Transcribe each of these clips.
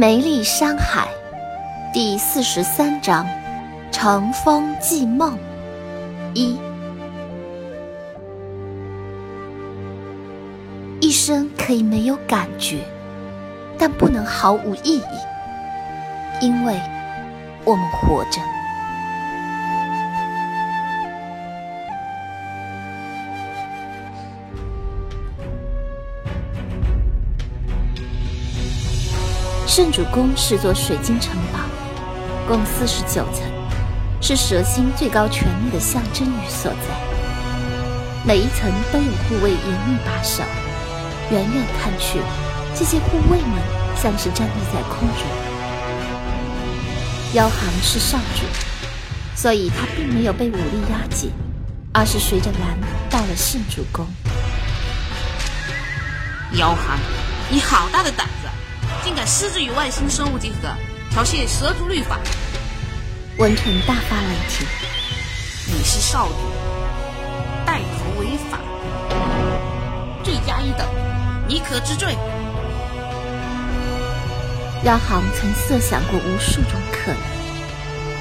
梅丽山海，第四十三章：乘风寄梦。一，一生可以没有感觉，但不能毫无意义，因为我们活着。圣主宫是座水晶城堡，共四十九层，是蛇星最高权力的象征与所在。每一层都有护卫严密把守，远远看去，这些护卫们像是站立在空中。妖行是少主，所以他并没有被武力压解，而是随着蓝到了圣主宫。妖行，你好大的胆！竟敢私自与外星生物结合，挑衅蛇族律法！文成大发雷霆：“你是少主，带头违法，罪加一等，你可知罪？”妖行曾设想过无数种可能，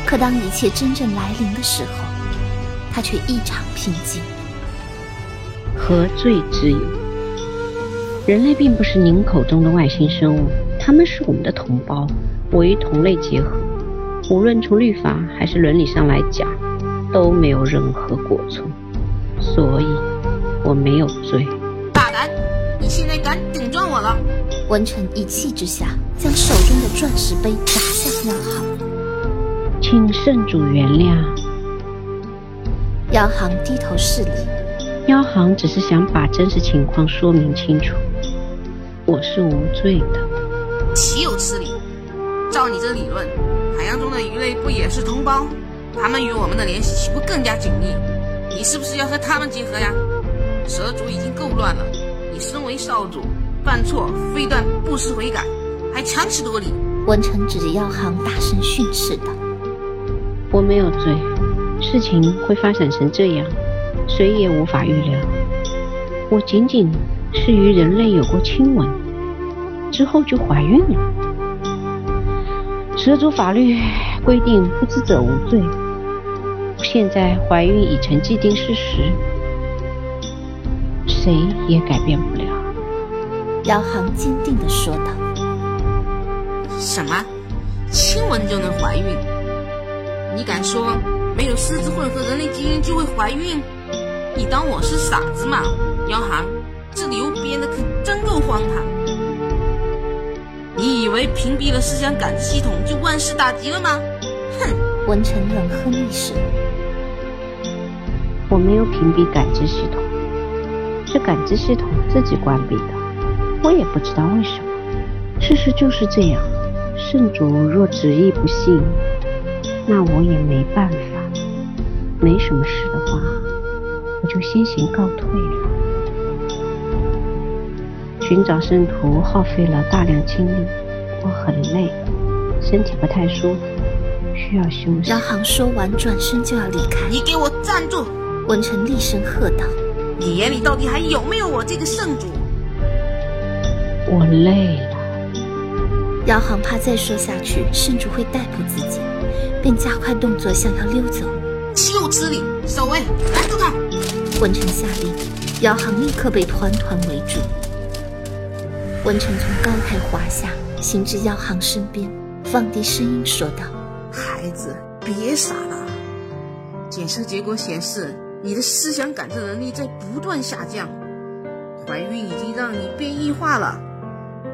可当一切真正来临的时候，他却异常平静。何罪之有？人类并不是您口中的外星生物。他们是我们的同胞，我与同类结合，无论从律法还是伦理上来讲，都没有任何过错，所以我没有罪。大胆！你现在敢顶撞我了？文成一气之下，将手中的钻石杯砸向妖行，请圣主原谅。妖行低头示礼，妖行只是想把真实情况说明清楚，我是无罪的。岂有此理！照你这理论，海洋中的鱼类不也是同胞？他们与我们的联系岂不更加紧密？你是不是要和他们结合呀？蛇族已经够乱了，你身为少主，犯错非但不思悔改，还强词夺理。文成指着药行大声训斥道：“我没有罪，事情会发展成这样，谁也无法预料。我仅仅是与人类有过亲吻。”之后就怀孕了。蛇族法律规定不知者无罪。现在怀孕已成既定事实，谁也改变不了。姚航坚定地说道：“什么？亲吻就能怀孕？你敢说没有狮子混合人类基因就会怀孕？你当我是傻子吗？姚航，这理由编的可真够荒唐。”你以为屏蔽了思想感知系统就万事大吉了吗？哼！文成冷哼一声：“我没有屏蔽感知系统，是感知系统自己关闭的。我也不知道为什么。事实就是这样。圣主若执意不信，那我也没办法。没什么事的话，我就先行告退了。”寻找圣徒耗费了大量精力，我很累，身体不太舒服，需要休息。姚航说完，转身就要离开。你给我站住！文成厉声喝道：“你眼里到底还有没有我这个圣主？”我累了。姚航怕再说下去，圣主会逮捕自己，便加快动作，想要溜走。岂有此理！守卫，拦住他！文成下令，姚航立刻被团团围住。文成从高台滑下，行至药行身边，放低声音说道：“孩子，别傻了。检测结果显示，你的思想感知能力在不断下降，怀孕已经让你变异化了。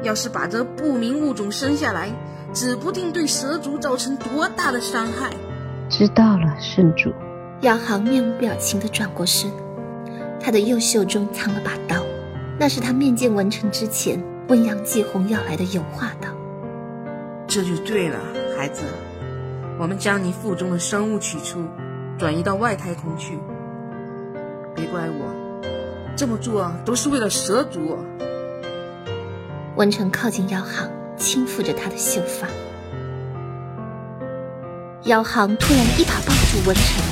要是把这不明物种生下来，指不定对蛇族造成多大的伤害。”知道了，圣主。药行面无表情地转过身，他的右袖中藏了把刀，那是他面见文成之前。温阳季红要来的油画道：“这就对了，孩子，我们将你腹中的生物取出，转移到外太空去。别怪我，这么做都是为了蛇族。”文成靠近姚航，轻抚着他的秀发。姚航突然一把抱住文成，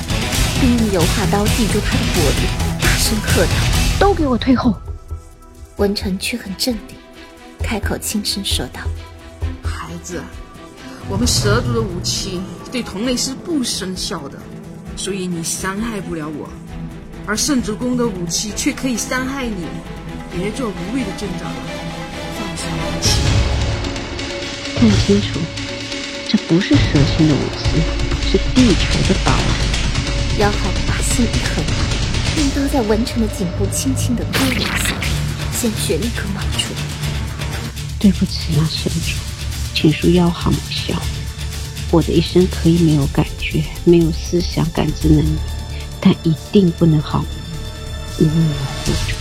并用油画刀抵住他的脖子，大声喝道：“都给我退后！”文成却很镇定。开口轻声说道：“孩子，我们蛇族的武器对同类是不生效的，所以你伤害不了我。而圣主公的武器却可以伤害你，别做无谓的挣扎了，放下武器。看清楚，这不是蛇星的武器，是地球的刀。妖豪把心一横，用刀在文成的颈部轻轻的割了一下，鲜血立刻冒出。对不起啊，神主，请恕妖行不孝。我的一生可以没有感觉，没有思想感知能力。但一定不能好，你为我活着，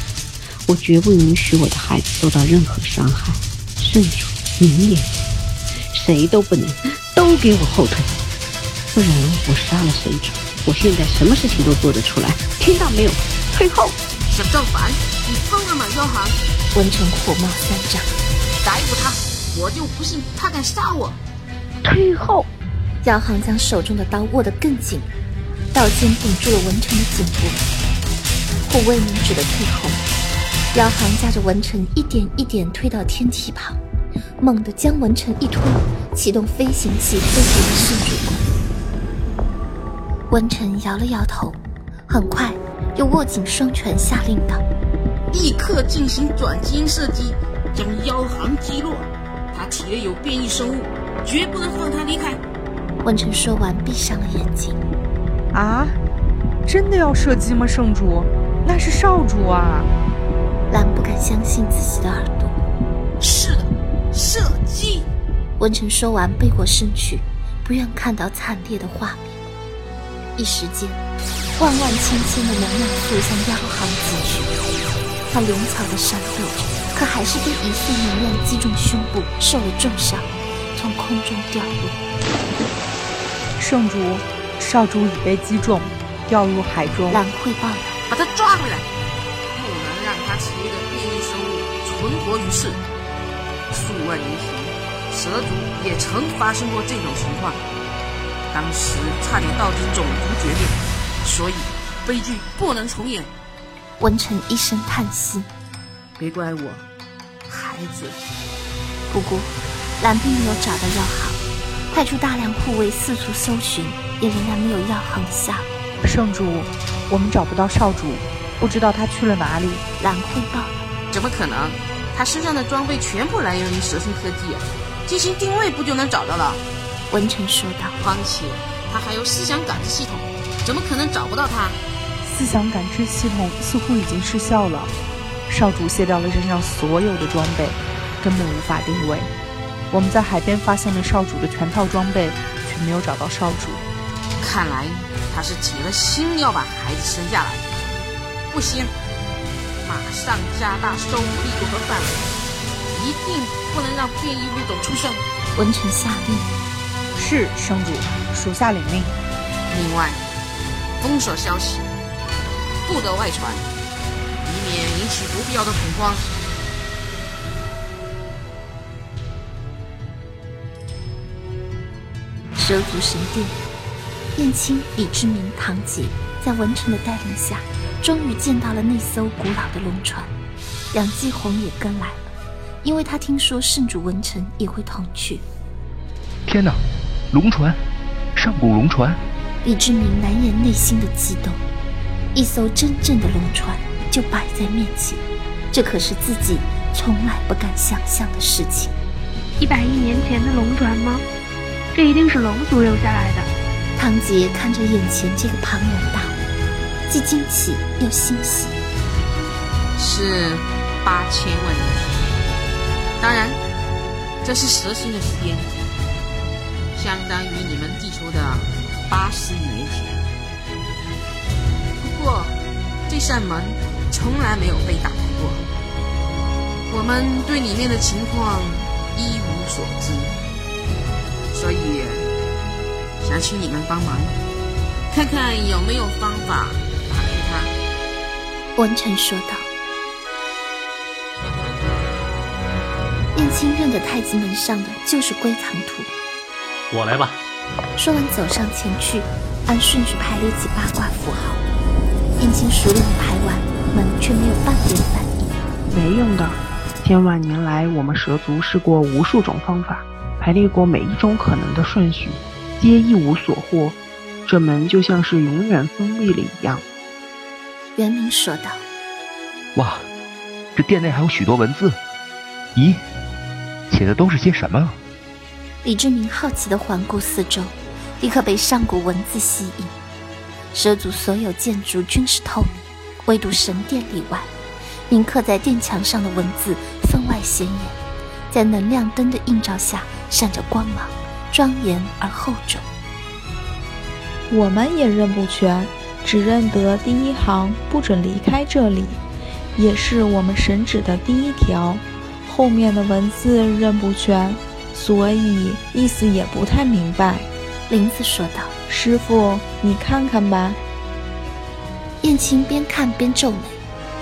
我绝不允许我的孩子受到任何伤害。圣主，您也谁都不能，都给我后退，不然我杀了神主，我现在什么事情都做得出来。听到没有？退后！想造反？你疯了吗？妖行！文成火冒三丈，逮捕他！我就不信他敢杀我！退后！妖航将手中的刀握得更紧。刀尖顶住了文成的颈部，护卫们只得退后。妖航驾着文成一点一点推到天梯旁，猛地将文成一推，启动飞行器飞回了圣主宫。文成摇了摇头，很快又握紧双拳，下令道：“立刻进行转基因射击，将妖行击落。他体内有变异生物，绝不能放他离开。”文成说完，闭上了眼睛。啊，真的要射击吗，圣主？那是少主啊！兰不敢相信自己的耳朵。是的，射击！文成说完，背过身去，不愿看到惨烈的画面。一时间，万万千千的能量速向妖行击去。他灵巧的闪躲着，可还是被一束能量击中胸部，受了重伤，从空中掉落。圣主。少主已被击中，掉入海中。狼汇报了，把他抓回来，不能让他体内的变异生物存活于世。数万年前，蛇族也曾发生过这种情况，当时差点导致种族绝灭，所以悲剧不能重演。文成一声叹息，别怪我，孩子。不过，蓝并没有找到药行，派出大量护卫四处搜寻。也仍然没有药行下。圣主，我们找不到少主，不知道他去了哪里。蓝汇报。怎么可能？他身上的装备全部来源于蛇星科技，进行定位不就能找到了？文成说道。况且他还有思想感知系统，怎么可能找不到他？思想感知系统似乎已经失效了。少主卸掉了身上所有的装备，根本无法定位。我们在海边发现了少主的全套装备，却没有找到少主。看来他是铁了心要把孩子生下来。不行，马上加大搜捕力度和范围，一定不能让变异物种出生。文臣下令。是圣主，属下领命。另外，封锁消息，不得外传，以免引起不必要的恐慌。蛇族神殿。燕青、李志明、唐吉在文成的带领下，终于见到了那艘古老的龙船。杨继红也跟来了，因为他听说圣主文成也会同去。天哪，龙船，上古龙船！李志明难掩内心的激动。一艘真正的龙船就摆在面前，这可是自己从来不敢想象的事情。一百亿年前的龙船吗？这一定是龙族留下来的。汤杰看着眼前这个庞然大物，既惊奇又欣喜。是八千万年前，当然，这是蛇星的时间，相当于你们地球的八十亿年前。不过，这扇门从来没有被打开过，我们对里面的情况一无所知，所以。想请你们帮忙，看看有没有方法打开它。文成说道。燕青认得太极门上的就是归藏图，我来吧。说完走上前去，按顺序排列起八卦符号。燕青熟练的排完，门却没有半点反应。没用的，千万年来我们蛇族试过无数种方法。排列过每一种可能的顺序，皆一无所获。这门就像是永远封闭了一样。元明说道：“哇，这殿内还有许多文字，咦，写的都是些什么？”李志明好奇地环顾四周，立刻被上古文字吸引。蛇族所有建筑均是透明，唯独神殿例外。铭刻在殿墙上的文字分外显眼，在能量灯的映照下闪着光芒，庄严而厚重。我们也认不全，只认得第一行“不准离开这里”，也是我们神旨的第一条。后面的文字认不全，所以意思也不太明白。林子说道：“师傅，你看看吧。”燕青边看边皱眉。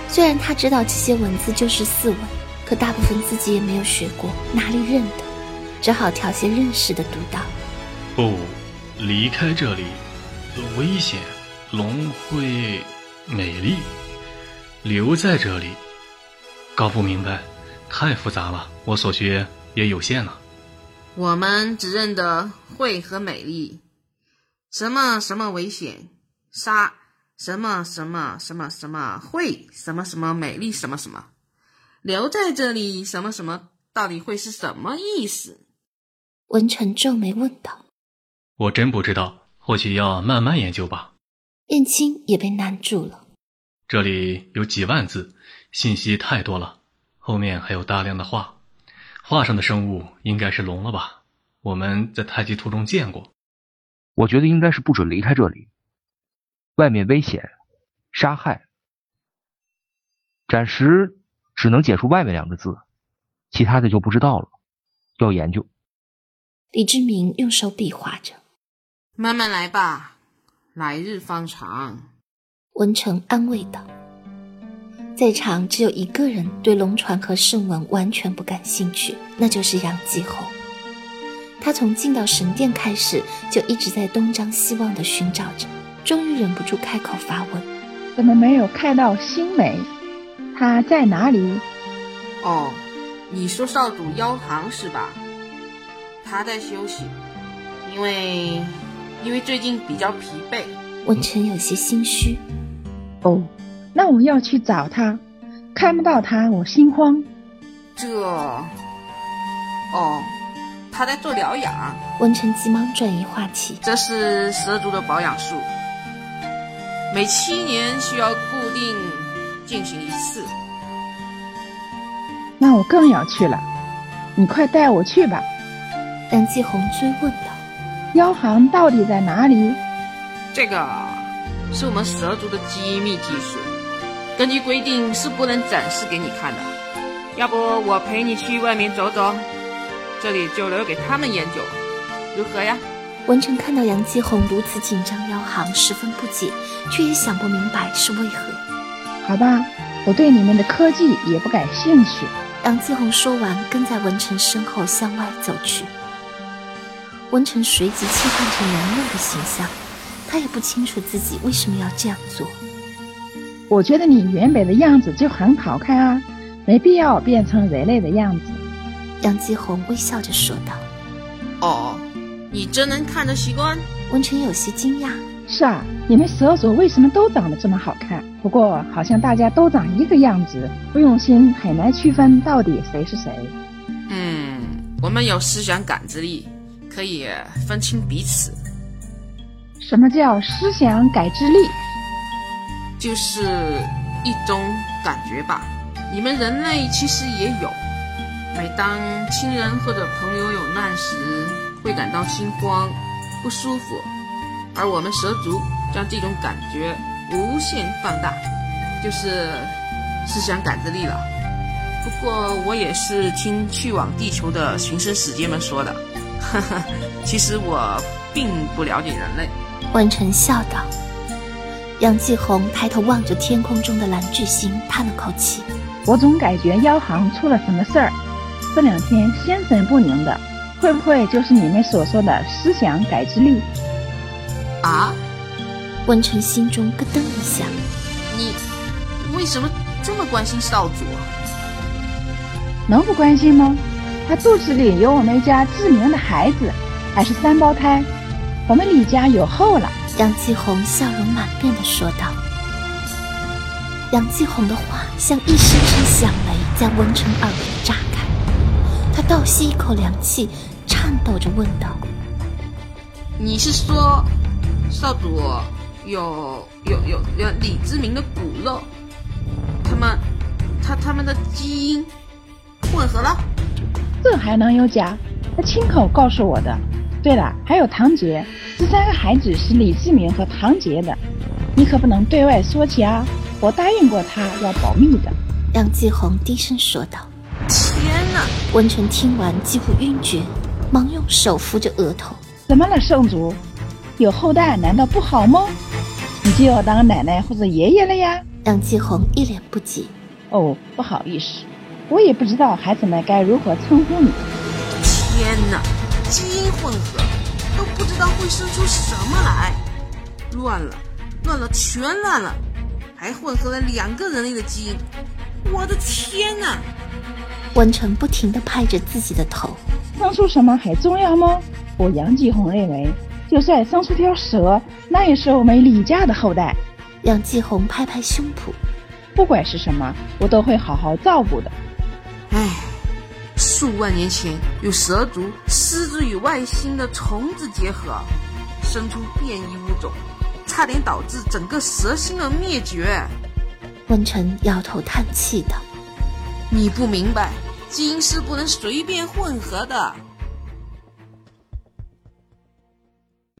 虽然他知道这些文字就是四文，可大部分自己也没有学过，哪里认得？只好挑些认识的读道：“不离开这里，危险；龙会美丽，留在这里。搞不明白，太复杂了，我所学也有限了。我们只认得会和美丽，什么什么危险，杀。”什么什么什么什么会什么什么美丽什么什么留在这里什么什么到底会是什么意思？文成皱眉问道：“我真不知道，或许要慢慢研究吧。”燕青也被难住了。这里有几万字，信息太多了，后面还有大量的画，画上的生物应该是龙了吧？我们在太极图中见过。我觉得应该是不准离开这里。外面危险，杀害。暂时只能解出“外面”两个字，其他的就不知道了，要研究。李志明用手比划着：“慢慢来吧，来日方长。”文成安慰道：“在场只有一个人对龙船和圣文完全不感兴趣，那就是杨继红。他从进到神殿开始，就一直在东张西望地寻找着。”终于忍不住开口发问：“怎么没有看到新梅？她在哪里？”“哦，你说少主妖堂是吧？他在休息，因为因为最近比较疲惫。”文臣有些心虚。“哦，那我要去找他，看不到他我心慌。”“这……哦，他在做疗养。”文臣急忙转移话题：“这是蛇族的保养术。”每七年需要固定进行一次。那我更要去了，你快带我去吧。杨继红追问道：“妖行到底在哪里？”这个是我们蛇族的机密技术，根据规定是不能展示给你看的。要不我陪你去外面走走，这里就留给他们研究，如何呀？文成看到杨继红如此紧张，妖行十分不解，却也想不明白是为何。好吧，我对你们的科技也不感兴趣。杨继红说完，跟在文成身后向外走去。文成随即切换成人类的形象，他也不清楚自己为什么要这样做。我觉得你原本的样子就很好看啊，没必要变成人类的样子。杨继红微笑着说道：“哦。”你真能看得习惯？文成有些惊讶。是啊，你们蛇族为什么都长得这么好看？不过好像大家都长一个样子，不用心很难区分到底谁是谁。嗯，我们有思想感知力，可以分清彼此。什么叫思想感知力？就是一种感觉吧。你们人类其实也有。每当亲人或者朋友有难时，会感到心慌、不舒服，而我们蛇族将这种感觉无限放大，就是思想感知力了。不过我也是听去往地球的寻生使节们说的，呵呵，其实我并不了解人类。万成笑道。杨继红抬头望着天空中的蓝巨星，叹了口气：“我总感觉妖行出了什么事儿，这两天心神不宁的。”会不会就是你们所说的思想感知力？啊！温成心中咯噔一下。你为什么这么关心少主？能不关心吗？他肚子里有我们家志明的孩子，还是三胞胎。我们李家有后了。杨继红笑容满面地说道。杨继红的话像一声声响雷，在温成耳边炸开。他倒吸一口凉气，颤抖着问道：“你是说，少主有有有有李志明的骨肉？他们，他他们的基因混合了？这还能有假？他亲口告诉我的。对了，还有唐杰，这三个孩子是李志明和唐杰的，你可不能对外说起啊！我答应过他要保密的。”梁继红低声说道。天哪！温成听完几乎晕厥，忙用手扶着额头。怎么了，圣主？有后代难道不好吗？你就要当奶奶或者爷爷了呀？杨继红一脸不解。哦，不好意思，我也不知道孩子们该如何称呼你。天哪！基因混合，都不知道会生出什么来。乱了，乱了，全乱了！还混合了两个人类的基因。我的天哪！温成不停地拍着自己的头，生出什么还重要吗？我杨继红认为，就算生出条蛇，那也是我们李家的后代。杨继红拍拍胸脯，不管是什么，我都会好好照顾的。唉，数万年前有蛇族狮子与外星的虫子结合，生出变异物种，差点导致整个蛇星的灭绝。温晨摇头叹气道。你不明白，基因是不能随便混合的。